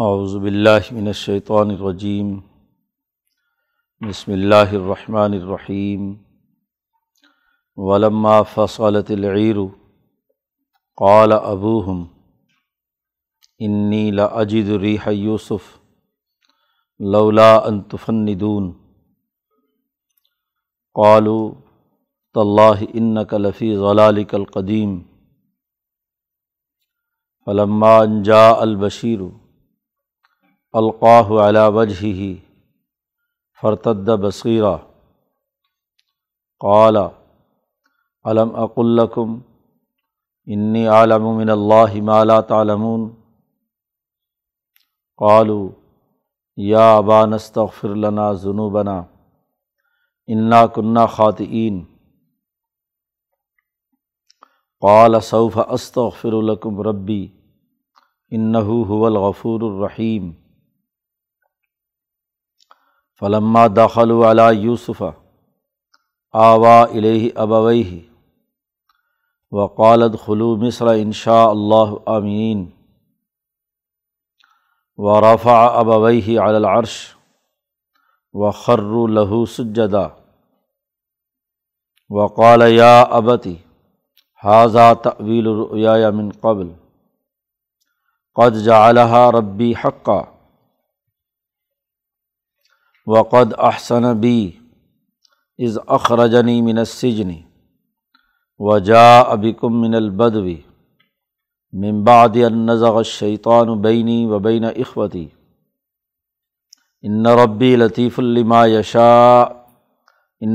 اعوذ باللہ من الشیطان الرجیم، بسم اللہ الرحمن الرحیم، ولما فصلت العیر، قال ابوہم، انی لاجد ریح یوسف، لولا ان تفندون۔ قالوا، تاللہ انک لفی ضلالک القدیم۔ فلما ان جاء البشیر القاہ علی وجہ فرتد بصیرہ۔ قال علم اق الکم انی عالم من اللہ ما لا تعلمون۔ قالوا یا ابا نستغفر لنا ذنوبنا انا کنہ خاطئین۔ قال، سوف استغفر لکم ربی، انہو هو الغفور الرحیم۔ فلما داخل علی یوسف آوا الہ ابویہ وقالد خلو مصر انشاء اللہ امین و رفع ابویہ علی العرش و خرو لہو سجدا. وقال یا ابتی حاضہ طویل الرؤیا من قبل. قد جعلها ربی حقہ وقد احسن بی از اخرجنی من السجن و جا ابکم من البدوی من بعد ان الشیطان بینی و بین اخوتی ان ربی لطیف لما یشاء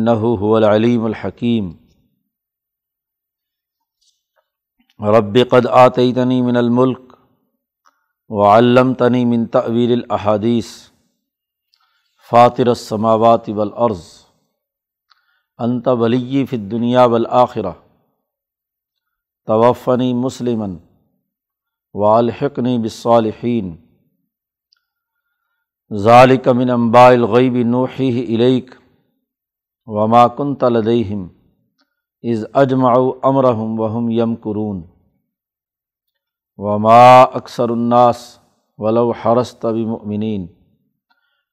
هو العلیم الحکیم رب قد آتیتنی من الملک وعلمتنی من تأویل الاحادیث فاطر السماوات والارض، انت ولی فی دنیا بالآخرہ توفنی مسلمن والحقنی بالصالحین۔ ذالک من انباء الغیب نوحی الیک وما کنت لدیہم از اجمعوا امرہم وہم یمکرون۔ وما اکثر الناس ولو حرست بمؤمنین۔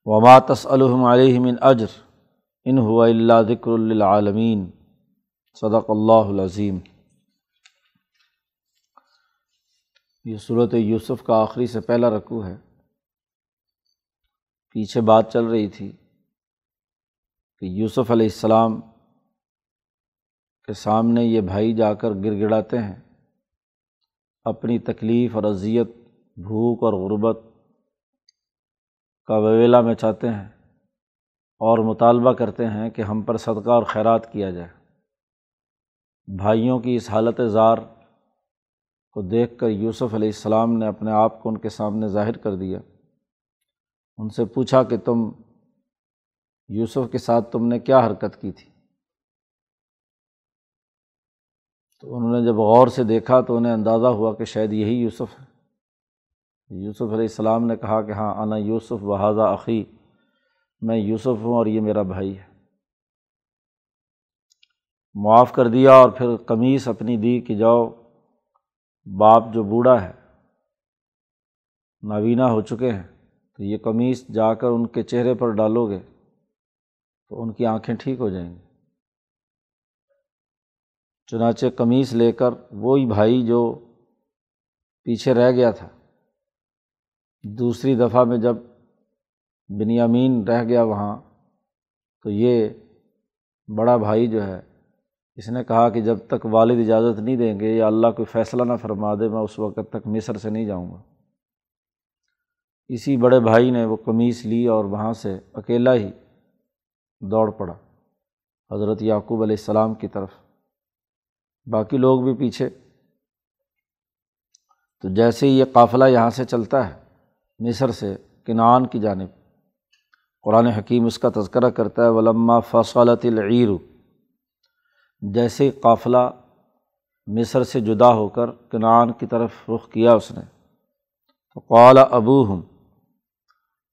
وما تسلم علیہ من اجر ان ہوا اللہ ذکر العالمین صدق اللہ العظیم. یہ صورت یوسف کا آخری سے پہلا رقوع ہے. پیچھے بات چل رہی تھی کہ یوسف علیہ السلام کے سامنے یہ بھائی جا کر گر گڑاتے ہیں، اپنی تکلیف اور اذیت، بھوک اور غربت کا وویلا میں چاہتے ہیں اور مطالبہ کرتے ہیں کہ ہم پر صدقہ اور خیرات کیا جائے۔ بھائیوں کی اس حالت زار کو دیکھ کر یوسف علیہ السلام نے اپنے آپ کو ان کے سامنے ظاہر کر دیا۔ ان سے پوچھا کہ تم یوسف کے ساتھ تم نے کیا حرکت کی تھی؟ تو انہوں نے جب غور سے دیکھا تو انہیں اندازہ ہوا کہ شاید یہی یوسف ہے۔ یوسف علیہ السلام نے کہا کہ ہاں انا یوسف بحاظہ عقی میں یوسف ہوں اور یہ میرا بھائی ہے۔ معاف کر دیا اور پھر قمیص اپنی دی کہ جاؤ، باپ جو بوڑھا ہے، نابینا ہو چکے ہیں، تو یہ قمیص جا کر ان کے چہرے پر ڈالو گے تو ان کی آنکھیں ٹھیک ہو جائیں گی۔ چنانچہ قمیص لے کر وہی بھائی جو پیچھے رہ گیا تھا۔ دوسری دفعہ میں جب بنیامین رہ گیا وہاں، تو یہ بڑا بھائی جو ہے، اس نے کہا کہ جب تک والد اجازت نہیں دیں گے یا اللہ کوئی فیصلہ نہ فرما دے، میں اس وقت تک مصر سے نہیں جاؤں گا۔ اسی بڑے بھائی نے وہ قمیص لی اور وہاں سے اکیلا ہی دوڑ پڑا، حضرت یعقوب علیہ السلام کی طرف۔ باقی لوگ بھی پیچھے۔ تو جیسے ہی یہ قافلہ یہاں سے چلتا ہے مصر سے کنعان کی جانب۔ قرآن حکیم اس کا تذکرہ کرتا ہے، ولما فصلت العیر جیسے قافلہ مصر سے جدا ہو کر کنعان کی طرف رخ کیا اس نے۔ تو قال ابو ہوں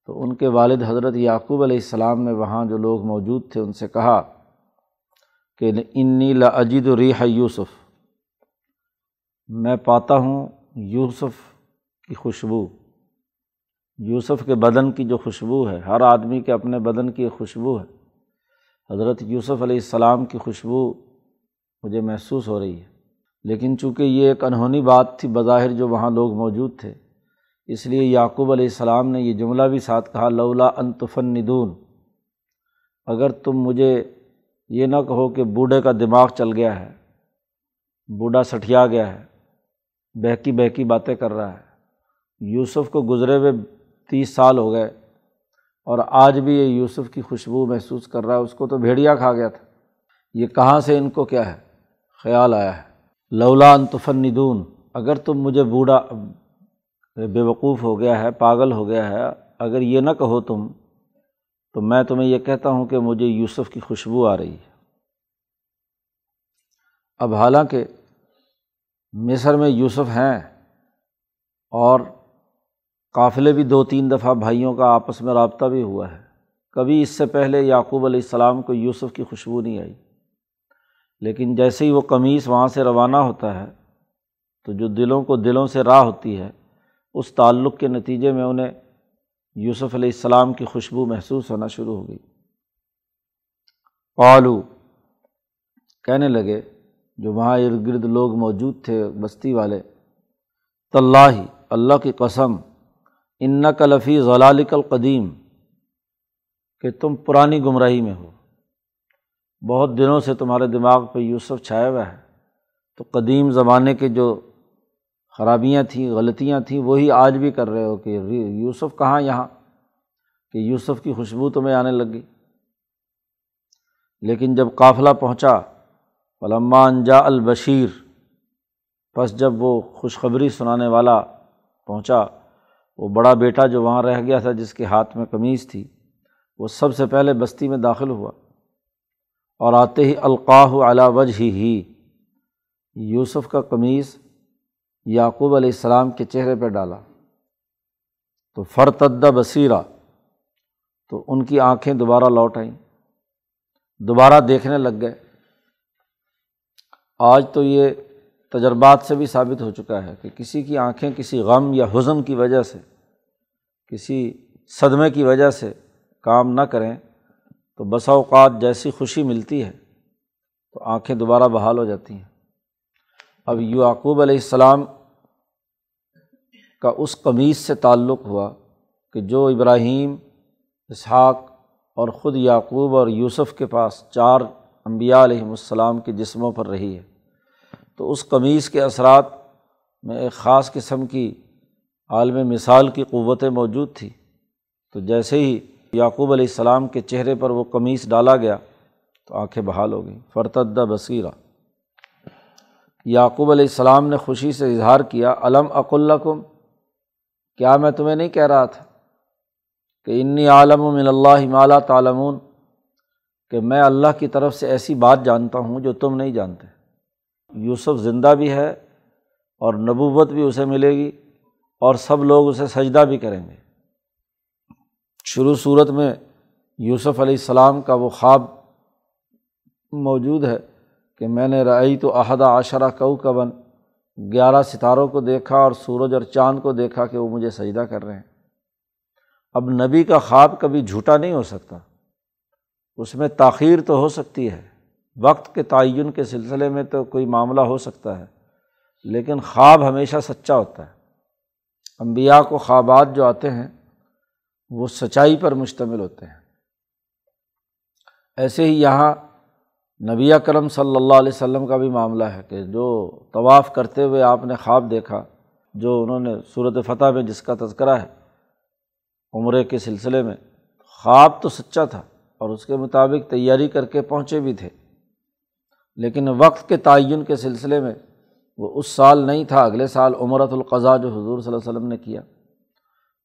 تو ان کے والد حضرت یعقوب علیہ السلام نے وہاں جو لوگ موجود تھے ان سے کہا کہ انی لاجد ریح یوسف میں پاتا ہوں یوسف کی خوشبو۔ یوسف کے بدن کی جو خوشبو ہے، ہر آدمی کے اپنے بدن کی خوشبو ہے۔ حضرت یوسف علیہ السلام کی خوشبو مجھے محسوس ہو رہی ہے۔ لیکن چونکہ یہ ایک انہونی بات تھی، بظاہر جو وہاں لوگ موجود تھے، اس لیے یعقوب علیہ السلام نے یہ جملہ بھی ساتھ کہا، لولا انتفن ندون اگر تم مجھے یہ نہ کہو کہ بوڑھے کا دماغ چل گیا ہے، بوڑھا سٹھیا گیا ہے، بہکی بہکی باتیں کر رہا ہے، یوسف کو گزرے ہوئے تیس سال ہو گئے اور آج بھی یہ یوسف کی خوشبو محسوس کر رہا ہے، اس کو تو بھیڑیا کھا گیا تھا۔ یہ کہاں سے ان کو کیا ہے؟ خیال آیا ہے۔ لولا انتفن اگر تم مجھے بوڑھا، بے وقوف ہو گیا ہے، پاگل ہو گیا ہے، اگر یہ نہ کہو تم، تو میں تمہیں یہ کہتا ہوں کہ مجھے یوسف کی خوشبو آ رہی ہے۔ اب حالانکہ مصر میں یوسف ہیں اور قافلے بھی دو تین دفعہ بھائیوں کا آپس میں رابطہ بھی ہوا ہے۔ کبھی اس سے پہلے یعقوب علیہ السلام کو یوسف کی خوشبو نہیں آئی۔ لیکن جیسے ہی وہ قمیص وہاں سے روانہ ہوتا ہے، تو جو دلوں کو دلوں سے راہ ہوتی ہے، اس تعلق کے نتیجے میں انہیں یوسف علیہ السلام کی خوشبو محسوس ہونا شروع ہو گئی۔ پالو کہنے لگے، جو وہاں ارد گرد لوگ موجود تھے، بستی والے طلّہ اللہ کی قسم ان کلفی ضلالک القدیم، کہ تم پرانی گمراہی میں ہو۔ بہت دنوں سے تمہارے دماغ پہ یوسف چھایا ہوا ہے۔ تو قدیم زمانے کے جو خرابیاں تھیں، غلطیاں تھیں، وہی آج بھی کر رہے ہو کہ یوسف کہاں یہاں؟ کہ یوسف کی خوشبو تمہیں آنے لگی لیکن جب قافلہ پہنچا علما انجا البشیر بس جب وہ خوشخبری سنانے والا پہنچا وہ بڑا بیٹا جو وہاں رہ گیا تھا جس کے ہاتھ میں قمیض تھی، وہ سب سے پہلے بستی میں داخل ہوا۔ اور آتے ہی القاہ علا وجہ ہی یوسف کا قمیض یعقوب علیہ السلام کے چہرے پہ ڈالا۔ تو فرتدہ بصیرہ، تو ان کی آنکھیں دوبارہ لوٹ آئیں۔ دوبارہ دیکھنے لگ گئے۔ آج تو یہ تجربات سے بھی ثابت ہو چکا ہے کہ کسی کی آنکھیں کسی غم یا حزن کی وجہ سے، کسی صدمے کی وجہ سے کام نہ کریں تو بسا اوقات جیسی خوشی ملتی ہے تو آنکھیں دوبارہ بحال ہو جاتی ہیں۔ اب یعقوب علیہ السلام کا اس قمیص سے تعلق ہوا کہ جو ابراہیم، اسحاق اور خود یعقوب اور یوسف کے پاس چار امبیا علیہم السلام کے جسموں پر رہی ہے۔ تو اس قمیص کے اثرات میں ایک خاص قسم کی عالم مثال کی قوتیں موجود تھی تو جیسے ہی یعقوب علیہ السلام کے چہرے پر وہ قمیص ڈالا گیا تو آنکھیں بحال ہو گئیں۔ فرتدہ بصیرہ یعقوب علیہ السلام نے خوشی سے اظہار کیا علم اق الکم کیا میں تمہیں نہیں کہہ رہا تھا کہ انی عالم و من اللہ مالا تعلمون؟ کہ میں اللہ کی طرف سے ایسی بات جانتا ہوں جو تم نہیں جانتے۔ یوسف زندہ بھی ہے اور نبوت بھی اسے ملے گی اور سب لوگ اسے سجدہ بھی کریں گے۔ شروع صورت میں یوسف علیہ السلام کا وہ خواب موجود ہے کہ میں نے رعی تو عہدہ عشرہ کو کبن گیارہ ستاروں کو دیکھا اور سورج اور چاند کو دیکھا کہ وہ مجھے سجدہ کر رہے ہیں۔ اب نبی کا خواب کبھی جھوٹا نہیں ہو سکتا، اس میں تاخیر تو ہو سکتی ہے۔ وقت کے تعین کے سلسلے میں تو کوئی معاملہ ہو سکتا ہے، لیکن خواب ہمیشہ سچا ہوتا ہے۔ امبیا کو خوابات جو آتے ہیں، وہ سچائی پر مشتمل ہوتے ہیں۔ ایسے ہی یہاں نبی کرم صلی اللہ علیہ وسلم کا بھی معاملہ ہے کہ جو طواف کرتے ہوئے آپ نے خواب دیکھا، جو انہوں نے صورت فتح میں جس کا تذکرہ ہے، عمرے کے سلسلے میں، خواب تو سچا تھا اور اس کے مطابق تیاری کر کے پہنچے بھی تھے۔ لیکن وقت کے تعین کے سلسلے میں وہ اس سال نہیں تھا، اگلے سال عمرۃ القضاء جو حضور صلی اللہ علیہ وسلم نے کیا۔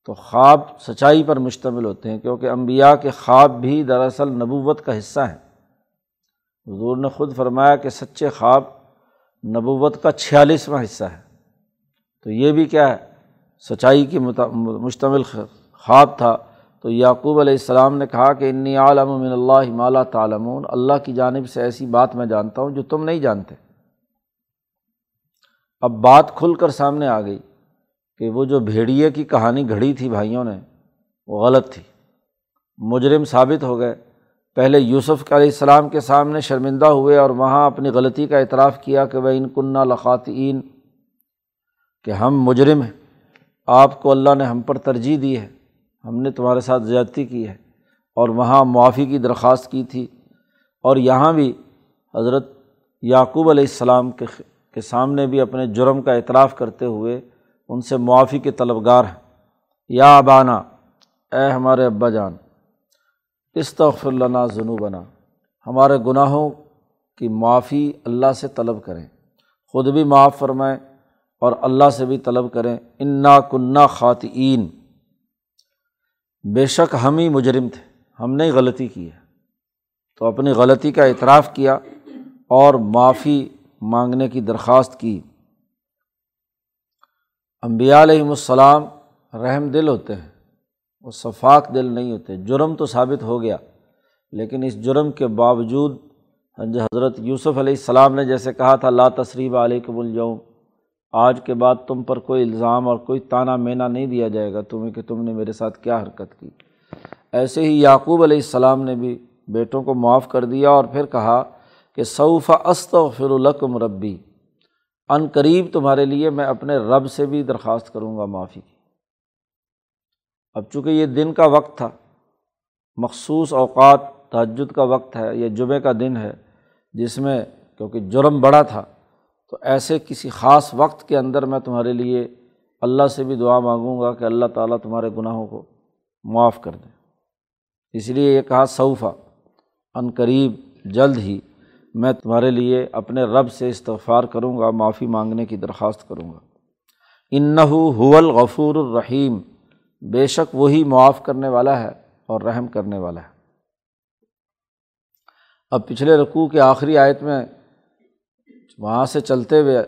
تو خواب سچائی پر مشتمل ہوتے ہیں کیونکہ امبیا کے خواب بھی دراصل نبوت کا حصہ ہیں۔ حضور نے خود فرمایا کہ سچے خواب نبوت کا چھیالیسواں حصہ ہے۔ تو یہ بھی کیا ہے؟ سچائی کی مشتمل خواب تھا۔ تو یعقوب علیہ السلام نے کہا کہ انی عالم من اللہ مالا تعلمون، اللہ کی جانب سے ایسی بات میں جانتا ہوں جو تم نہیں جانتے۔ اب بات کھل کر سامنے آ گئی کہ وہ جو بھیڑیے کی کہانی گھڑی تھی بھائیوں نے، وہ غلط تھی۔ مجرم ثابت ہو گئے۔ پہلے یوسف علیہ السلام کے سامنے شرمندہ ہوئے اور وہاں اپنی غلطی کا اعتراف کیا کہ وہ ان کنہ لخاتین کہ ہم مجرم ہیں، آپ کو اللہ نے ہم پر ترجیح دی ہے۔ ہم نے تمہارے ساتھ زیادتی کی ہے اور وہاں معافی کی درخواست کی تھی اور یہاں بھی حضرت یعقوب علیہ السلام کے کے سامنے بھی اپنے جرم کا اعتراف کرتے ہوئے ان سے معافی کے طلبگار ہیں۔ یا ابانا اے ہمارے ابا جان، استغفر لنا ظنو بنا ہمارے گناہوں کی معافی اللہ سے طلب کریں۔ خود بھی معاف فرمائیں اور اللہ سے بھی طلب کریں۔ انا کنہ خواتین بے شک ہم ہی مجرم تھے، ہم نے غلطی کی ہے۔ تو اپنی غلطی کا اعتراف کیا اور معافی مانگنے کی درخواست کی۔ امبیا علیہم السلام رحم دل ہوتے ہیں، وہ شفاق دل نہیں ہوتے۔ جرم تو ثابت ہو گیا، لیکن اس جرم کے باوجود جی حضرت یوسف علیہ السلام نے جیسے کہا تھا، لا تصریب علیکم الجوم آج کے بعد تم پر کوئی الزام اور کوئی تانہ مینا نہیں دیا جائے گا، تمہیں کہ تم نے میرے ساتھ کیا حرکت کی۔ ایسے ہی یعقوب علیہ السلام نے بھی بیٹوں کو معاف کر دیا اور پھر کہا کہ صوفہ است و ربی عن قریب تمہارے لیے میں اپنے رب سے بھی درخواست کروں گا معافی کی۔ اب چونکہ یہ دن کا وقت تھا، مخصوص اوقات تہجد کا وقت ہے، یہ جمعہ کا دن ہے، جس میں کیونکہ جرم بڑا تھا تو ایسے کسی خاص وقت کے اندر میں تمہارے لیے اللہ سے بھی دعا مانگوں گا کہ اللہ تعالیٰ تمہارے گناہوں کو معاف کر دیں اس لیے یہ کہا صوفہ عن قریب، جلد ہی میں تمہارے لیے اپنے رب سے استغفار کروں گا، معافی مانگنے کی درخواست کروں گا۔ انّو وہاں سے چلتے ہوئے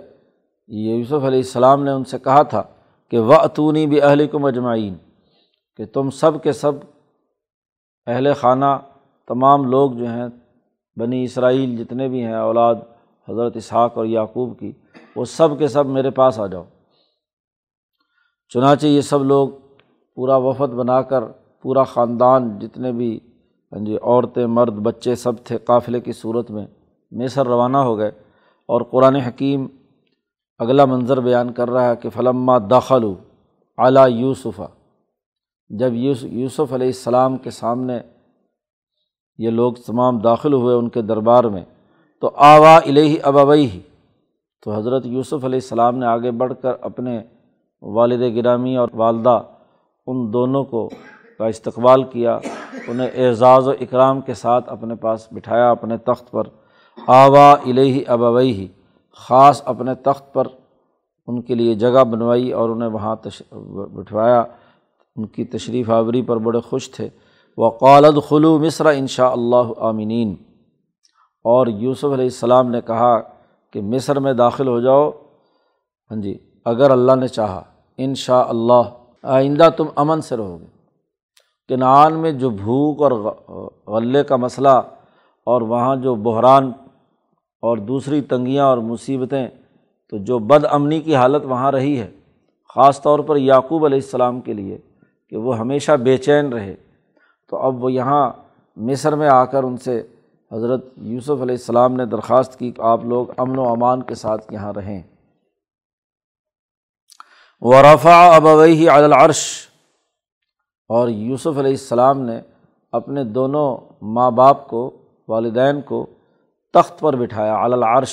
یوسف علیہ السلام نے ان سے کہا تھا کہ و اتونی بھی اہل کو مجمعین کہ تم سب کے سب اہل خانہ، تمام لوگ جو ہیں، بنی اسرائیل جتنے بھی ہیں، اولاد حضرت اسحاق اور یعقوب کی، وہ سب کے سب میرے پاس آ جاؤ۔ چنانچہ یہ سب لوگ پورا وفد بنا کر، پورا خاندان جتنے بھی ہاں جی عورتیں، مرد، بچے سب تھے، قافلے کی صورت میں میسر روانہ ہو گئے۔ اور قرآن حکیم اگلا منظر بیان کر رہا ہے کہ فلما داخل اعلیٰ یوسفہ جب یوسف علیہ السلام کے سامنے یہ لوگ تمام داخل ہوئے ان کے دربار میں، تو آوا الہی ابوئی تو حضرت یوسف علیہ السلام نے آگے بڑھ کر اپنے والد گرامی اور والدہ ان دونوں کو کا استقبال کیا، انہیں اعزاز و اکرام کے ساتھ اپنے پاس بٹھایا، اپنے تخت پر آوا الہی ابوئی ہی خاص اپنے تخت پر ان کے لیے جگہ بنوائی اور انہیں وہاں تش، بٹھوایا۔ ان کی تشریف آوری پر بڑے خوش تھے۔ و قالد خلو مصر ان شاء اللہ عامنین اور یوسف علیہ السلام نے کہا کہ مصر میں داخل ہو جاؤ۔ ہاں جی اگر اللہ نے چاہا۔ ان شاء اللہ آئندہ تم امن سے رہو گے۔ کنعان میں جو بھوک اور غلے کا مسئلہ اور وہاں جو بحران اور دوسری تنگیاں اور مصیبتیں، تو جو بد امنی کی حالت وہاں رہی ہے، خاص طور پر یعقوب علیہ السلام کے لیے، کہ وہ ہمیشہ بے چین رہے۔ تو اب وہ یہاں مصر میں آ کر ان سے حضرت یوسف علیہ السلام نے درخواست کی کہ آپ لوگ امن و امان کے ساتھ یہاں رہیں۔ و رفا ابوئی عدل عرش اور یوسف علیہ السلام نے اپنے دونوں ماں باپ کو، والدین کو تخت پر بٹھایا العرش۔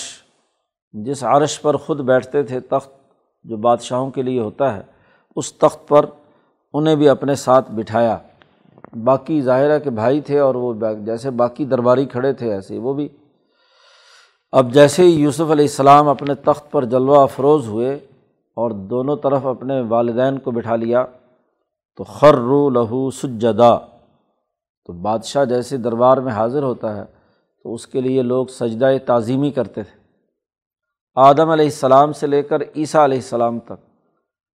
جس عرش پر خود بیٹھتے تھے تخت، جو بادشاہوں کے لیے ہوتا ہے، اس تخت پر انہیں بھی اپنے ساتھ بٹھایا۔ باقی ظاہرہ کے بھائی تھے اور وہ جیسے باقی درباری کھڑے تھے، ایسے وہ بھی۔ اب جیسے ہی یوسف علیہ السلام اپنے تخت پر جلوہ افروز ہوئے اور دونوں طرف اپنے والدین کو بٹھا لیا، تو خر رو لہو سجدا۔ تو بادشاہ جیسے دربار میں حاضر ہوتا ہے تو اس کے لیے لوگ سجدہ تعظیمی کرتے تھے۔ آدم علیہ السلام سے لے کر عیسیٰ علیہ السلام تک،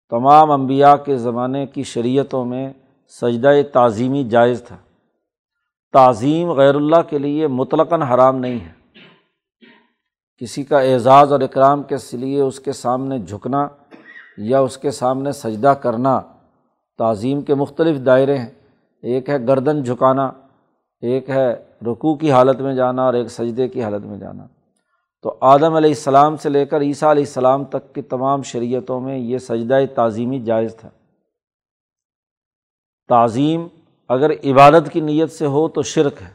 تمام انبیاء کے زمانے کی شریعتوں میں سجدہ تعظیمی جائز تھا۔ تعظیم غیر اللہ کے لیے مطلقاً حرام نہیں ہے۔ کسی کا اعزاز اور اکرام کے لیے اس کے سامنے جھکنا یا اس کے سامنے سجدہ کرنا تعظیم کے مختلف دائرے ہیں۔ ایک ہے گردن جھکانا ایک ہے رکوع کی حالت میں جانا اور ایک سجدے کی حالت میں جانا۔ تو آدم علیہ السلام سے لے کر عیسیٰ علیہ السلام تک کی تمام شریعتوں میں یہ سجدہ تعظیمی جائز تھا۔ تعظیم اگر عبادت کی نیت سے ہو تو شرک ہے،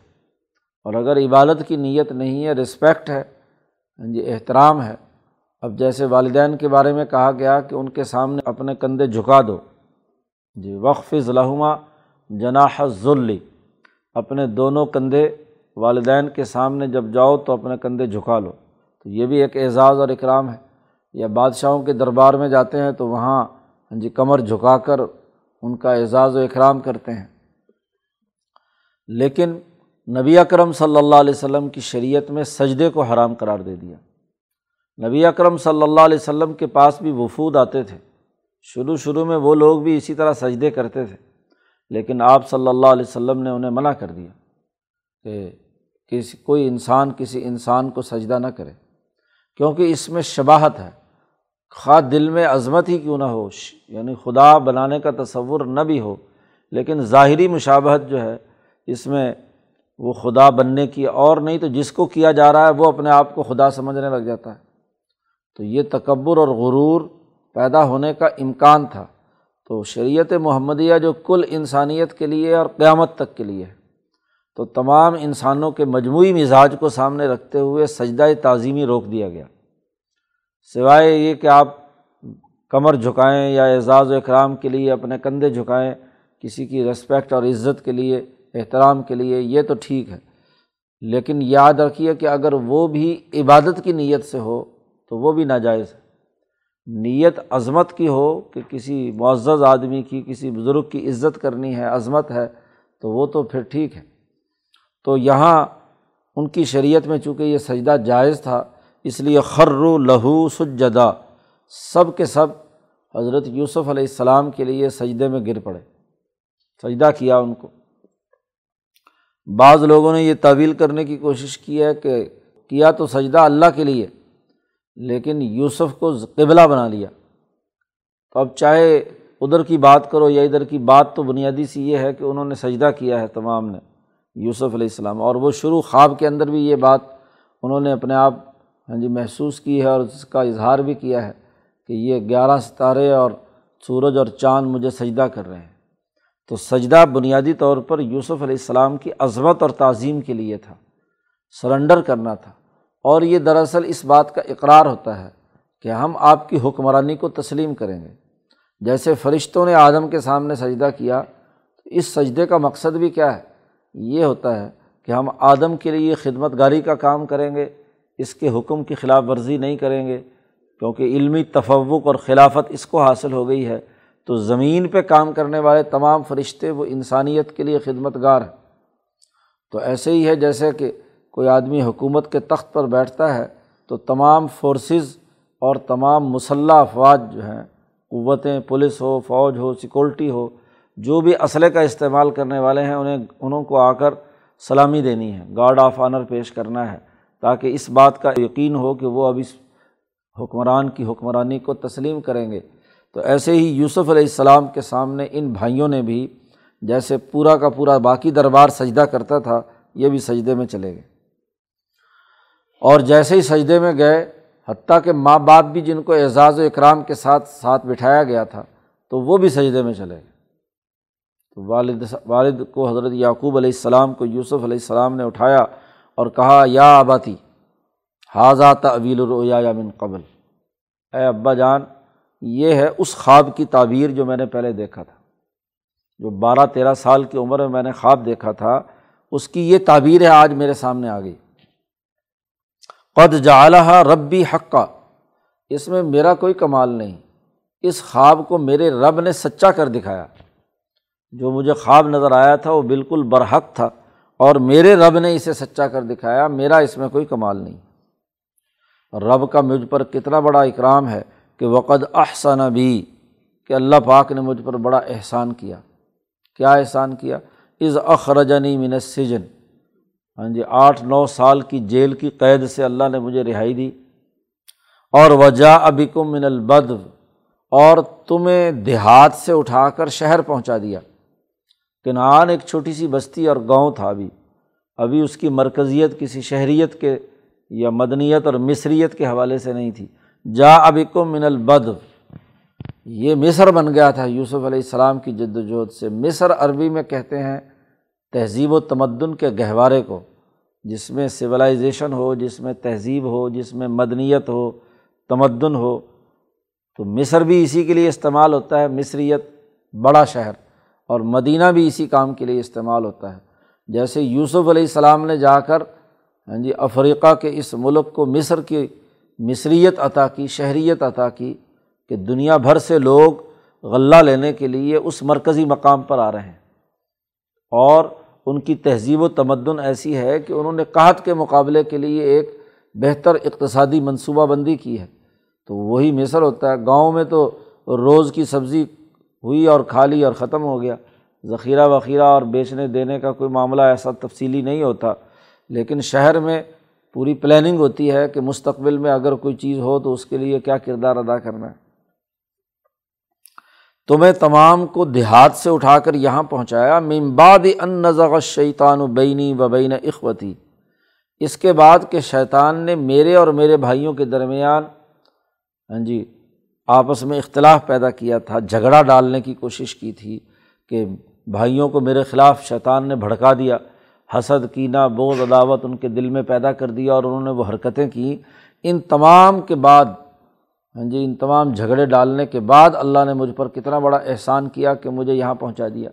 اور اگر عبادت کی نیت نہیں ہے رسپیکٹ ہے ہاں جی احترام ہے۔ اب جیسے والدین کے بارے میں کہا گیا کہ ان کے سامنے اپنے کندھے جھکا دو۔ جی وقف ضلع جناح ذلی اپنے دونوں کندھے والدین کے سامنے جب جاؤ تو اپنے کندھے جھکا لو۔ تو یہ بھی ایک اعزاز اور اکرام ہے۔ یا بادشاہوں کے دربار میں جاتے ہیں تو وہاں ہاں جی کمر جھکا کر ان کا اعزاز و اکرام کرتے ہیں۔ لیکن نبی اکرم صلی اللہ علیہ وسلم کی شریعت میں سجدے کو حرام قرار دے دیا۔ نبی اکرم صلی اللہ علیہ وسلم کے پاس بھی وفود آتے تھے۔ شروع شروع میں وہ لوگ بھی اسی طرح سجدے کرتے تھے۔ لیکن آپ صلی اللہ علیہ وسلم نے انہیں منع کر دیا کہ کسی کوئی انسان کسی انسان کو سجدہ نہ کرے۔ کیونکہ اس میں شباہت ہے۔ خواہ دل میں عظمت ہی کیوں نہ ہو یعنی خدا بنانے کا تصور نہ بھی ہو، لیکن ظاہری مشابہت جو ہے، اس میں وہ خدا بننے کی اور نہیں تو جس کو کیا جا رہا ہے، وہ اپنے آپ کو خدا سمجھنے لگ جاتا ہے۔ تو یہ تکبر اور غرور پیدا ہونے کا امکان تھا۔ تو شریعت محمدیہ جو کل انسانیت کے لیے اور قیامت تک کے لیے ہے، تو تمام انسانوں کے مجموعی مزاج کو سامنے رکھتے ہوئے سجدہ تعظیمی روک دیا گیا۔ سوائے یہ کہ آپ کمر جھکائیں یا اعزاز و اکرام کے لیے اپنے کندھے جھکائیں، کسی کی رسپیکٹ اور عزت کے لیے، احترام کے لیے، یہ تو ٹھیک ہے۔ لیکن یاد رکھیے کہ اگر وہ بھی عبادت کی نیت سے ہو تو وہ بھی ناجائز ہے۔ نیت عظمت کی ہو کہ کسی معزز آدمی کی، کسی بزرگ کی عزت کرنی ہے، عظمت ہے، تو وہ تو پھر ٹھیک ہے۔ تو یہاں ان کی شریعت میں چونکہ یہ سجدہ جائز تھا، اس لیے خر لہو سجدہ۔ سب کے سب حضرت یوسف علیہ السلام کے لیے سجدے میں گر پڑے۔ سجدہ کیا ان کو۔ بعض لوگوں نے یہ تعویل کرنے کی کوشش کی ہے کہ کیا تو سجدہ اللہ کے لیے۔ لیکن یوسف کو قبلہ بنا لیا۔ تو اب چاہے ادھر کی بات کرو یا ادھر کی بات، تو بنیادی سی یہ ہے کہ انہوں نے سجدہ کیا ہے تمام نے، یوسف علیہ السلام۔ اور وہ شروع خواب کے اندر بھی یہ بات انہوں نے اپنے آپ ہاں جی محسوس کی ہے اور اس کا اظہار بھی کیا ہے کہ یہ گیارہ ستارے اور سورج اور چاند مجھے سجدہ کر رہے ہیں۔ تو سجدہ بنیادی طور پر یوسف علیہ السلام کی عظمت اور تعظیم کے لیے تھا، سرنڈر کرنا تھا۔ اور یہ دراصل اس بات کا اقرار ہوتا ہے کہ ہم آپ کی حکمرانی کو تسلیم کریں گے۔ جیسے فرشتوں نے آدم کے سامنے سجدہ کیا، تو اس سجدے کا مقصد بھی کیا ہے؟ یہ ہوتا ہے کہ ہم آدم کے لیے خدمت گاری کا کام کریں گے، اس کے حکم کی خلاف ورزی نہیں کریں گے۔ کیونکہ علمی تفوق اور خلافت اس کو حاصل ہو گئی ہے، تو زمین پہ کام کرنے والے تمام فرشتے وہ انسانیت کے لیے خدمت گار ہیں۔ تو ایسے ہی ہے جیسے کہ کوئی آدمی حکومت کے تخت پر بیٹھتا ہے تو تمام فورسز اور تمام مسلح افواج جو ہیں، قوتیں، پولیس ہو، فوج ہو سیکورٹی ہو، جو بھی اسلحے کا استعمال کرنے والے ہیں، انہیں، انہوں کو آ کر سلامی دینی ہے گارڈ آف آنر پیش کرنا ہے، تاکہ اس بات کا یقین ہو کہ وہ اب اس حکمران کی حکمرانی کو تسلیم کریں گے۔ تو ایسے ہی یوسف علیہ السلام کے سامنے ان بھائیوں نے بھی جیسے پورا کا پورا باقی دربار سجدہ کرتا تھا، یہ بھی سجدے میں چلے گئے۔ اور جیسے ہی سجدے میں گئے، حتیٰ کہ ماں باپ بھی جن کو اعزاز و اکرام کے ساتھ ساتھ بٹھایا گیا تھا، تو وہ بھی سجدے میں چلے گئے۔ تو والد والد کو حضرت یعقوب علیہ السلام کو یوسف علیہ السلام نے اٹھایا اور کہا، یا آباتی حاضہ طویل الرویا یا من قبل۔ اے ابا جان، یہ ہے اس خواب کی تعبیر جو میں نے پہلے دیکھا تھا۔ جو بارہ تیرہ سال کی عمر میں میں نے خواب دیکھا تھا، اس کی یہ تعبیر ہے آج میرے سامنے آ گئی۔ قد جعلہ ربی حقہ اس میں میرا کوئی کمال نہیں۔ اس خواب کو میرے رب نے سچا کر دکھایا۔ جو مجھے خواب نظر آیا تھا وہ بالکل برحق تھا اور میرے رب نے اسے سچا کر دکھایا۔ میرا اس میں کوئی کمال نہیں۔ رب کا مجھ پر کتنا بڑا اکرام ہے کہ وقد احسن بھی کہ اللہ پاک نے مجھ پر بڑا احسان کیا۔ کیا احسان کیا؟ از اخرجنی من السجن۔ ہاں جی آٹھ نو سال کی جیل کی قید سے اللہ نے مجھے رہائی دی۔ اور وجہ ابھی کو من البد اور تمہیں دیہات سے اٹھا کر شہر پہنچا دیا۔ کنعان ایک چھوٹی سی بستی اور گاؤں تھا ابھی۔ ابھی اس کی مرکزیت کسی شہریت کے یا مدنیت اور مصریت کے حوالے سے نہیں تھی۔ جا ابھی من البد یہ مصر بن گیا تھا۔ یوسف علیہ السلام کی جد وجہد سے مصر عربی میں کہتے ہیں تہذیب و تمدن کے گہوارے کو۔ جس میں سولائزیشن ہو، جس میں تہذیب ہو، جس میں مدنیت ہو، تمدن ہو، تو مصر بھی اسی کے لیے استعمال ہوتا ہے۔ مصریت بڑا شہر اور مدینہ بھی اسی کام کے لیے استعمال ہوتا ہے۔ جیسے یوسف علیہ السلام نے جا کر ہاں جی افریقہ کے اس ملک کو، مصر کی مصریت عطا کی، شہریت عطا کی کہ دنیا بھر سے لوگ غلہ لینے کے لیے اس مرکزی مقام پر آ رہے ہیں۔ اور ان کی تہذیب و تمدن ایسی ہے کہ انہوں نے قحط کے مقابلے کے لیے ایک بہتر اقتصادی منصوبہ بندی کی ہے۔ تو وہی مصر ہوتا ہے۔ گاؤں میں تو روز کی سبزی ہوئی اور کھا لی اور ختم ہو گیا۔ ذخیرہ وخیرہ اور بیچنے دینے کا کوئی معاملہ ایسا تفصیلی نہیں ہوتا۔ لیکن شہر میں پوری پلاننگ ہوتی ہے کہ مستقبل میں اگر کوئی چیز ہو تو اس کے لیے کیا کردار ادا کرنا ہے۔ تمہیں تمام کو دیہات سے اٹھا کر یہاں پہنچایا ممباد ان نظغ شیطان و بینی و بین اخوتی۔ اس کے بعد کہ شیطان نے میرے اور میرے بھائیوں کے درمیان ہاں جی آپس میں اختلاف پیدا کیا تھا، جھگڑا ڈالنے کی کوشش کی تھی کہ بھائیوں کو میرے خلاف شیطان نے بھڑکا دیا، حسد، کینہ بوز عداوت ان کے دل میں پیدا کر دیا اور انہوں نے وہ حرکتیں کیں ان تمام کے بعد ہاں جی ان تمام جھگڑے ڈالنے کے بعد اللہ نے مجھ پر کتنا بڑا احسان کیا کہ مجھے یہاں پہنچا دیا۔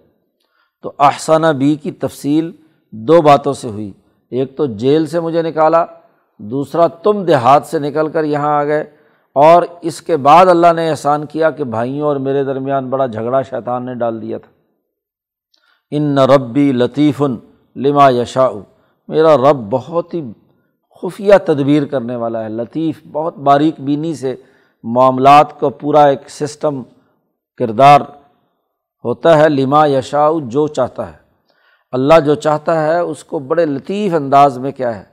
تو احسانہ بی کی تفصیل دو باتوں سے ہوئی۔ ایک تو جیل سے مجھے نکالا، دوسرا تم دیہات سے نکل کر یہاں آ گئے۔ اور اس کے بعد اللہ نے احسان کیا کہ بھائیوں اور میرے درمیان بڑا جھگڑا شیطان نے ڈال دیا تھا۔ ان نہ ربی لطیفن لما یشا میرا رب بہت ہی خفیہ تدبیر کرنے والا ہے، لطیف، بہت باریک بینی سے معاملات کا پورا ایک سسٹم کردار ہوتا ہے، لما یشا جو چاہتا ہے۔ اللہ جو چاہتا ہے، اس کو بڑے لطیف انداز میں کیا ہے،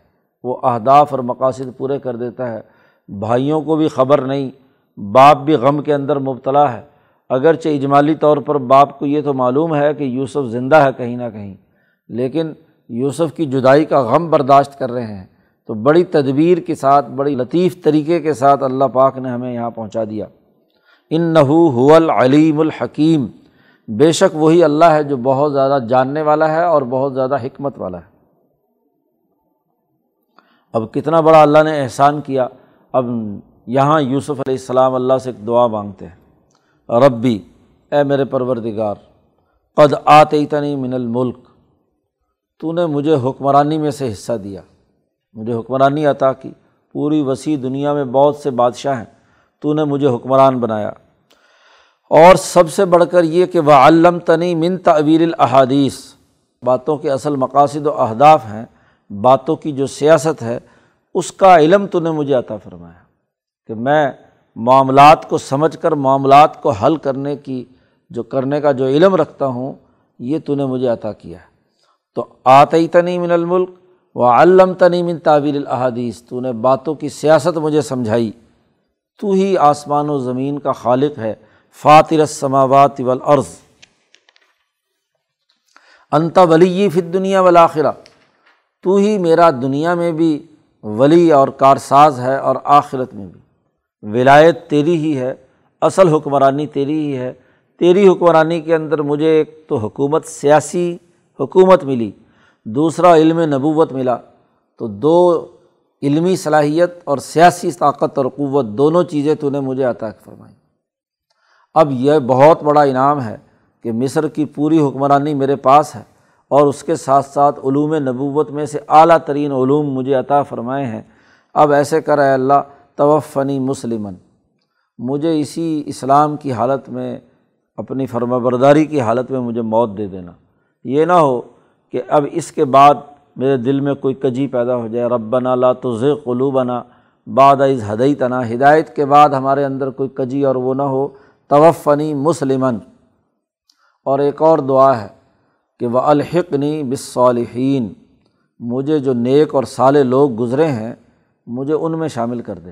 وہ اہداف اور مقاصد پورے کر دیتا ہے۔ بھائیوں کو بھی خبر نہیں، باپ بھی غم کے اندر مبتلا ہے۔ اگرچہ اجمالی طور پر باپ کو یہ تو معلوم ہے کہ یوسف زندہ ہے کہیں نہ کہیں، لیکن یوسف کی جدائی کا غم برداشت کر رہے ہیں۔ تو بڑی تدبیر کے ساتھ، بڑی لطیف طریقے کے ساتھ اللہ پاک نے ہمیں یہاں پہنچا دیا۔ ان نحو العلیم الحکیم۔ بے شک وہی اللہ ہے جو بہت زیادہ جاننے والا ہے اور بہت زیادہ حکمت والا ہے۔ اب کتنا بڑا اللہ نے احسان کیا۔ اب یہاں یوسف علیہ السلام اللہ سے ایک دعا مانگتے ہیں۔ ربی، اے میرے پروردگار، قد آتے من الملک۔ تو نے مجھے حکمرانی میں سے حصہ دیا۔ مجھے حکمرانی عطا کی۔ پوری وسیع دنیا میں بہت سے بادشاہ ہیں۔ تو نے مجھے حکمران بنایا۔ اور سب سے بڑھ کر یہ کہ وہ علم تنی من تعویر الحادیث باتوں کے اصل مقاصد و اہداف ہیں۔ باتوں کی جو سیاست ہے، اس کا علم تو نے مجھے عطا فرمایا کہ میں معاملات کو سمجھ کر، معاملات کو حل کرنے کی، جو کرنے کا جو علم رکھتا ہوں، یہ تو نے مجھے عطا کیا۔ ہے تو آتی تنی من الملک و علم تنی من تعویل الحادیث تو نے باتوں کی سیاست مجھے سمجھائی۔ تو ہی آسمان و زمین کا خالق ہے، فاطر السماوات والارض۔ انت ولی فت دنیا والآخرہ۔ تو ہی میرا دنیا میں بھی ولی اور کارساز ہے اور آخرت میں بھی۔ ولایت تیری ہی ہے، اصل حکمرانی تیری ہی ہے۔ تیری حکمرانی کے اندر مجھے ایک تو حکومت، سیاسی حکومت ملی۔ دوسرا علم نبوت ملا تو دو علمی صلاحیت اور سیاسی طاقت اور قوت دونوں چیزیں تو نے مجھے عطا فرمائی۔ اب یہ بہت بڑا انعام ہے کہ مصر کی پوری حکمرانی میرے پاس ہے اور اس کے ساتھ ساتھ علوم نبوت میں سے اعلیٰ ترین علوم مجھے عطا فرمائے ہیں۔ اب ایسے کر اے اللہ، توفنی مسلمن مجھے اسی اسلام کی حالت میں، اپنی فرما برداری کی حالت میں مجھے موت دے دینا۔ یہ نہ ہو کہ اب اس کے بعد میرے دل میں کوئی کجی پیدا ہو جائے، ربنا لا تو قلوبنا بعد از ہدئی تنا ہدایت کے بعد ہمارے اندر کوئی کجی اور وہ نہ ہو، توفنی مسلمن اور ایک اور دعا ہے کہ وہ الحقنی بصالحین مجھے جو نیک اور سالے لوگ گزرے ہیں، مجھے ان میں شامل کر دے۔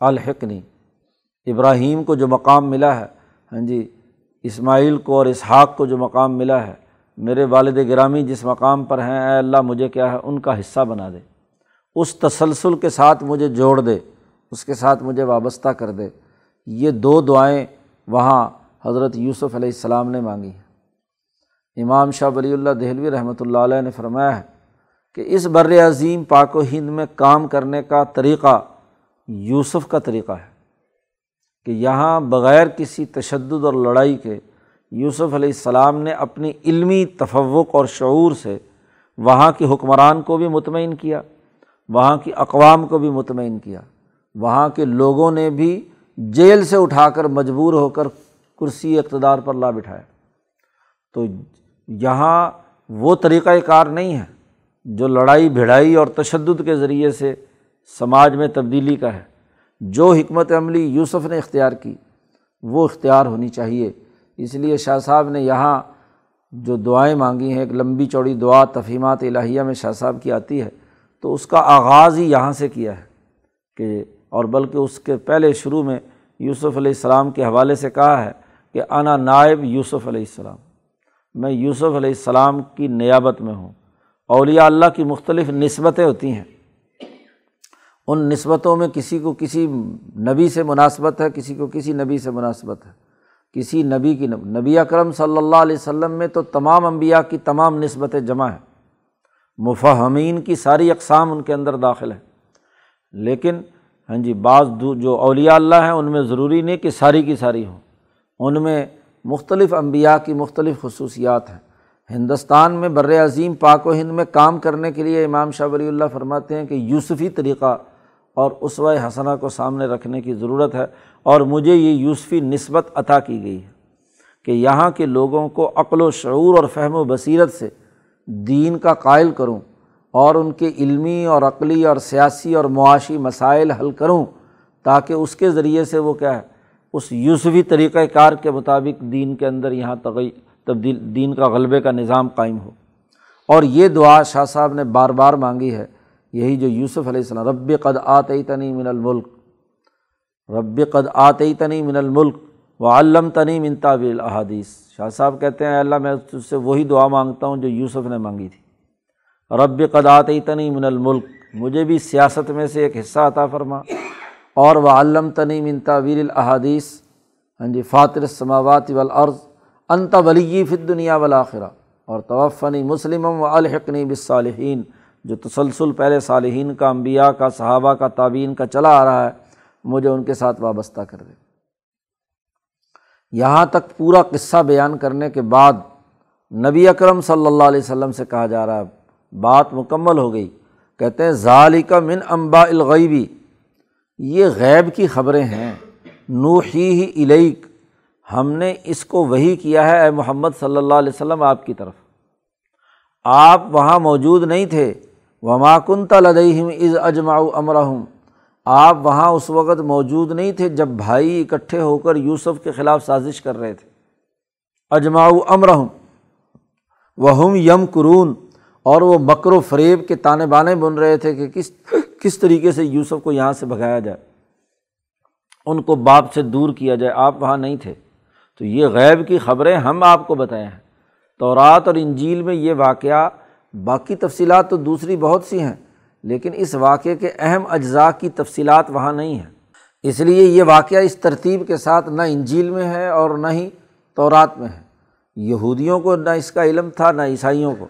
الحقنی ابراہیم کو جو مقام ملا ہے ہاں جی اسماعیل کو اور اسحاق کو جو مقام ملا ہے میرے والد گرامی جس مقام پر ہیں، اے اللہ مجھے کیا ہے، ان کا حصہ بنا دے۔ اس تسلسل کے ساتھ مجھے جوڑ دے، اس کے ساتھ مجھے وابستہ کر دے۔ یہ دو دعائیں وہاں حضرت یوسف علیہ السلام نے مانگی ہیں۔ امام شاہ ولی اللہ دہلوی رحمۃ اللہ علیہ نے فرمایا ہے کہ اس بر عظیم پاک و ہند میں کام کرنے کا طریقہ یوسف کا طریقہ ہے کہ یہاں بغیر کسی تشدد اور لڑائی کے یوسف علیہ السلام نے اپنی علمی تفوق اور شعور سے وہاں کی حکمران کو بھی مطمئن کیا، وہاں کی اقوام کو بھی مطمئن کیا، وہاں کے لوگوں نے بھی جیل سے اٹھا کر مجبور ہو کر کرسی اقتدار پر لا بٹھایا۔ تو یہاں وہ طریقۂ کار نہیں ہے جو لڑائی بھڑائی اور تشدد کے ذریعے سے سماج میں تبدیلی کا ہے۔ جو حکمت عملی یوسف نے اختیار کی، وہ اختیار ہونی چاہیے۔ اس لیے شاہ صاحب نے یہاں جو دعائیں مانگی ہیں، ایک لمبی چوڑی دعا تفہیمات الہیہ میں شاہ صاحب کی آتی ہے، تو اس کا آغاز ہی یہاں سے کیا ہے کہ، اور بلکہ اس کے پہلے شروع میں یوسف علیہ السلام کے حوالے سے کہا ہے کہ انا نائب یوسف علیہ السلام، میں یوسف علیہ السلام کی نیابت میں ہوں۔ اولیاء اللہ کی مختلف نسبتیں ہوتی ہیں۔ ان نسبتوں میں کسی کو کسی نبی سے مناسبت ہے، کسی کو کسی نبی سے مناسبت ہے۔ کسی نبی کی نبی اکرم صلی اللہ علیہ وسلم میں تو تمام انبیاء کی تمام نسبتیں جمع ہیں۔ مفہمین کی ساری اقسام ان کے اندر داخل ہیں۔ لیکن ہاں جی بعض جو اولیاء اللہ ہیں، ان میں ضروری نہیں کہ ساری کی ساری ہوں۔ ان میں مختلف انبیاء کی مختلف خصوصیات ہیں۔ ہندوستان میں بر عظیم پاک و ہند میں کام کرنے کے لیے امام شاہ ولی اللہ فرماتے ہیں کہ یوسفی طریقہ اور اسوہ حسنہ کو سامنے رکھنے کی ضرورت ہے اور مجھے یہ یوسفی نسبت عطا کی گئی ہے کہ یہاں کے لوگوں کو عقل و شعور اور فہم و بصیرت سے دین کا قائل کروں اور ان کے علمی اور عقلی اور سیاسی اور معاشی مسائل حل کروں تاکہ اس کے ذریعے سے وہ کیا ہے، اس یوسفی طریقۂ کار کے مطابق دین کے اندر یہاں تغی، تبدیل، دین کا غلبے کا نظام قائم ہو۔ اور یہ دعا شاہ صاحب نے بار بار مانگی ہے یہی جو یوسف علیہ السلام رب قد آتے تنی من الملک رب قد آتے تنی من الملک و علم تنی من تعویل احادیث شاہ صاحب کہتے ہیں اللہ، میں اس سے وہی دعا مانگتا ہوں جو یوسف نے مانگی تھی۔ رب قدات تنی من الملک، مجھے بھی سیاست میں سے ایک حصہ عطا فرما۔ اور وہ علم تنی من تعویل الحادیث ہاں جی فاطر السماوات والارض، انت ولی فت دنیا والآخرہ۔ اور توفنی مسلم و الحقنی بصالحین جو تسلسل پہلے صالحین کا، انبیاء کا، صحابہ کا تعبین کا چلا آ رہا ہے، مجھے ان کے ساتھ وابستہ کر دے۔ یہاں تک پورا قصہ بیان کرنے کے بعد نبی اکرم صلی اللہ علیہ وسلم سے کہا جا رہا ہے، بات مکمل ہو گئی۔ کہتے ہیں ظالق من امبا الغیبی یہ غیب کی خبریں ہیں۔ نوحی ہی علیق ہم نے اس کو وہی کیا ہے، اے محمد صلی اللہ علیہ وسلم، آپ کی طرف۔ آپ وہاں موجود نہیں تھے۔ وما کن تلدیم از اجماؤ امرحم آپ وہاں اس وقت موجود نہیں تھے جب بھائی اکٹھے ہو کر یوسف کے خلاف سازش کر رہے تھے۔ اجماؤ امرحم وہم یم قرون اور وہ مکر و فریب کے تانے بانے بن رہے تھے کہ کس کس طریقے سے یوسف کو یہاں سے بھگایا جائے۔ ان کو باپ سے دور کیا جائے۔ آپ وہاں نہیں تھے۔ تو یہ غیب کی خبریں ہم آپ کو بتائے ہیں۔ تو رات اور انجیل میں یہ واقعہ باقی تفصیلات تو دوسری بہت سی ہیں، لیکن اس واقعے کے اہم اجزاء کی تفصیلات وہاں نہیں ہیں۔ اس لیے یہ واقعہ اس ترتیب کے ساتھ نہ انجیل میں ہے اور نہ ہی تورات میں ہے۔ یہودیوں کو نہ اس کا علم تھا، نہ عیسائیوں کو۔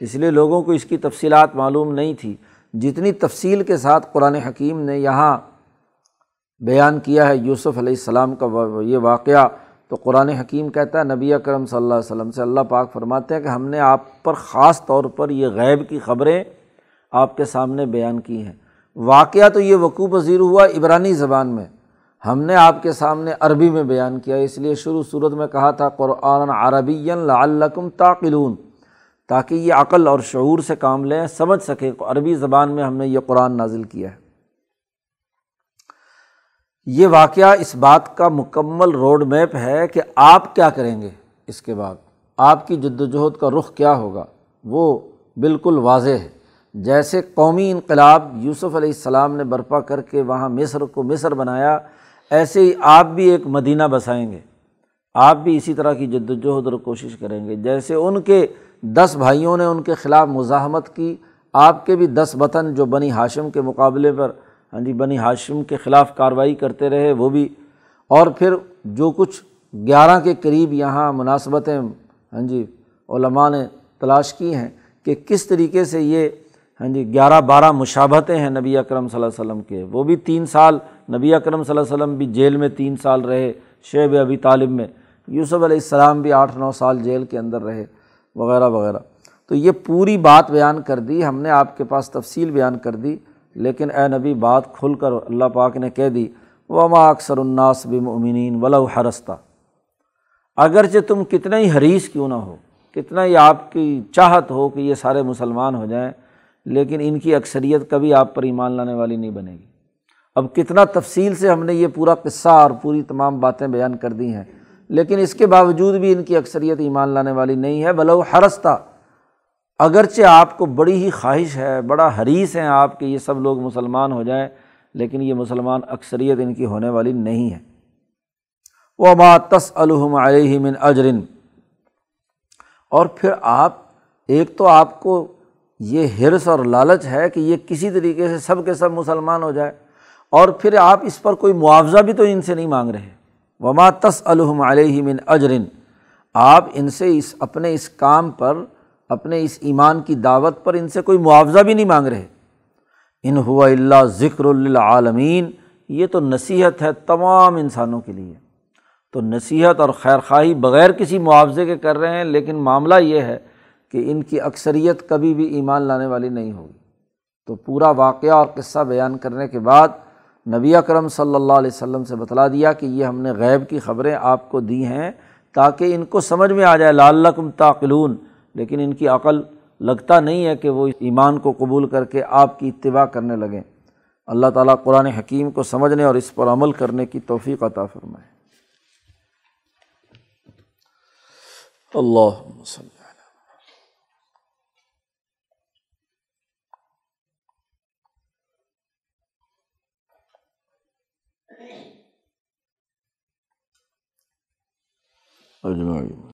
اس لیے لوگوں کو اس کی تفصیلات معلوم نہیں تھی۔ جتنی تفصیل کے ساتھ قرآن حکیم نے یہاں بیان کیا ہے، یوسف علیہ السلام کا یہ واقعہ تو قرآن حکیم کہتا ہے، نبی اکرم صلی اللہ علیہ وسلم سے اللہ پاک فرماتے ہیں کہ ہم نے آپ پر خاص طور پر یہ غیب کی خبریں آپ کے سامنے بیان کی ہیں۔ واقعہ تو یہ وقوع پذیر ہوا عبرانی زبان میں۔ ہم نے آپ کے سامنے عربی میں بیان کیا، اس لیے شروع صورت میں کہا تھا قرآن عربی لعلکم تعقلون۔ تاکہ یہ عقل اور شعور سے کام لیں، سمجھ سکیں عربی زبان میں ہم نے یہ قرآن نازل کیا ہے۔ یہ واقعہ اس بات کا مکمل روڈ میپ ہے کہ آپ کیا کریں گے اس کے بعد۔ آپ کی جد وجہد کا رخ کیا ہوگا؟ وہ بالکل واضح ہے۔ جیسے قومی انقلاب یوسف علیہ السلام نے برپا کر کے وہاں مصر کو مصر بنایا، ایسے ہی آپ بھی ایک مدینہ بسائیں گے۔ آپ بھی اسی طرح کی جد وجہد اور کوشش کریں گے۔ جیسے ان کے دس بھائیوں نے ان کے خلاف مزاحمت کی، آپ کے بھی دس وطن جو بنی ہاشم کے مقابلے پر ہاں جی بنی ہاشم کے خلاف کارروائی کرتے رہے، وہ بھی۔ اور پھر جو کچھ گیارہ کے قریب یہاں مناسبتیں ہاں جی علماء نے تلاش کی ہیں کہ کس طریقے سے یہ ہاں جی گیارہ بارہ مشابتیں ہیں نبی اکرم صلی اللہ علیہ وسلم کے۔ وہ بھی تین سال، نبی اکرم صلی اللہ علیہ وسلم بھی جیل میں تین سال رہے شیب ابی طالب میں۔ یوسف علیہ السلام بھی آٹھ نو سال جیل کے اندر رہے، وغیرہ وغیرہ۔ تو یہ پوری بات بیان کر دی، ہم نے آپ کے پاس تفصیل بیان کر دی۔ لیکن اے نبی، بات کھل کر اللہ پاک نے کہہ دی، وما اکثر الناس بمؤمنین ولو حرستہ اگرچہ تم کتنا ہی حریث کیوں نہ ہو، کتنا ہی آپ کی چاہت ہو کہ یہ سارے مسلمان ہو جائیں، لیکن ان کی اکثریت کبھی آپ پر ایمان لانے والی نہیں بنے گی۔ اب کتنا تفصیل سے ہم نے یہ پورا قصہ اور پوری تمام باتیں بیان کر دی ہیں، لیکن اس کے باوجود بھی ان کی اکثریت ایمان لانے والی نہیں ہے۔ بلو حرستہ اگرچہ آپ کو بڑی ہی خواہش ہے، بڑا حریث ہیں آپ کہ یہ سب لوگ مسلمان ہو جائیں، لیکن یہ مسلمان اکثریت ان کی ہونے والی نہیں ہے وہ تس الحم علیہ من اجرن اور پھر آپ، ایک تو آپ کو یہ حرص اور لالچ ہے کہ یہ کسی طریقے سے سب کے سب مسلمان ہو جائے اور پھر آپ اس پر کوئی معاوضہ بھی تو ان سے نہیں مانگ رہے۔ وما تس الحم علیہ من اجرن آپ ان سے اس، اپنے اس کام پر اپنے اس ایمان کی دعوت پر ان سے کوئی معاوضہ بھی نہیں مانگ رہے۔ ان ہوا اللہ ذکر العالمین یہ تو نصیحت ہے تمام انسانوں کے لیے۔ تو نصیحت اور خیر خواہی بغیر کسی معاوضے کے کر رہے ہیں، لیکن معاملہ یہ ہے کہ ان کی اکثریت کبھی بھی ایمان لانے والی نہیں ہوگی۔ تو پورا واقعہ اور قصہ بیان کرنے کے بعد نبی اکرم صلی اللہ علیہ وسلم سے بتلا دیا کہ یہ ہم نے غیب کی خبریں آپ کو دی ہیں تاکہ ان کو سمجھ میں آ جائے، لعلکم تعقلون۔ لیکن ان کی عقل لگتا نہیں ہے کہ وہ ایمان کو قبول کر کے آپ کی اتباع کرنے لگیں۔ اللہ تعالیٰ قرآن حکیم کو سمجھنے اور اس پر عمل کرنے کی توفیق عطا فرمائے۔ اللہ اجمعین۔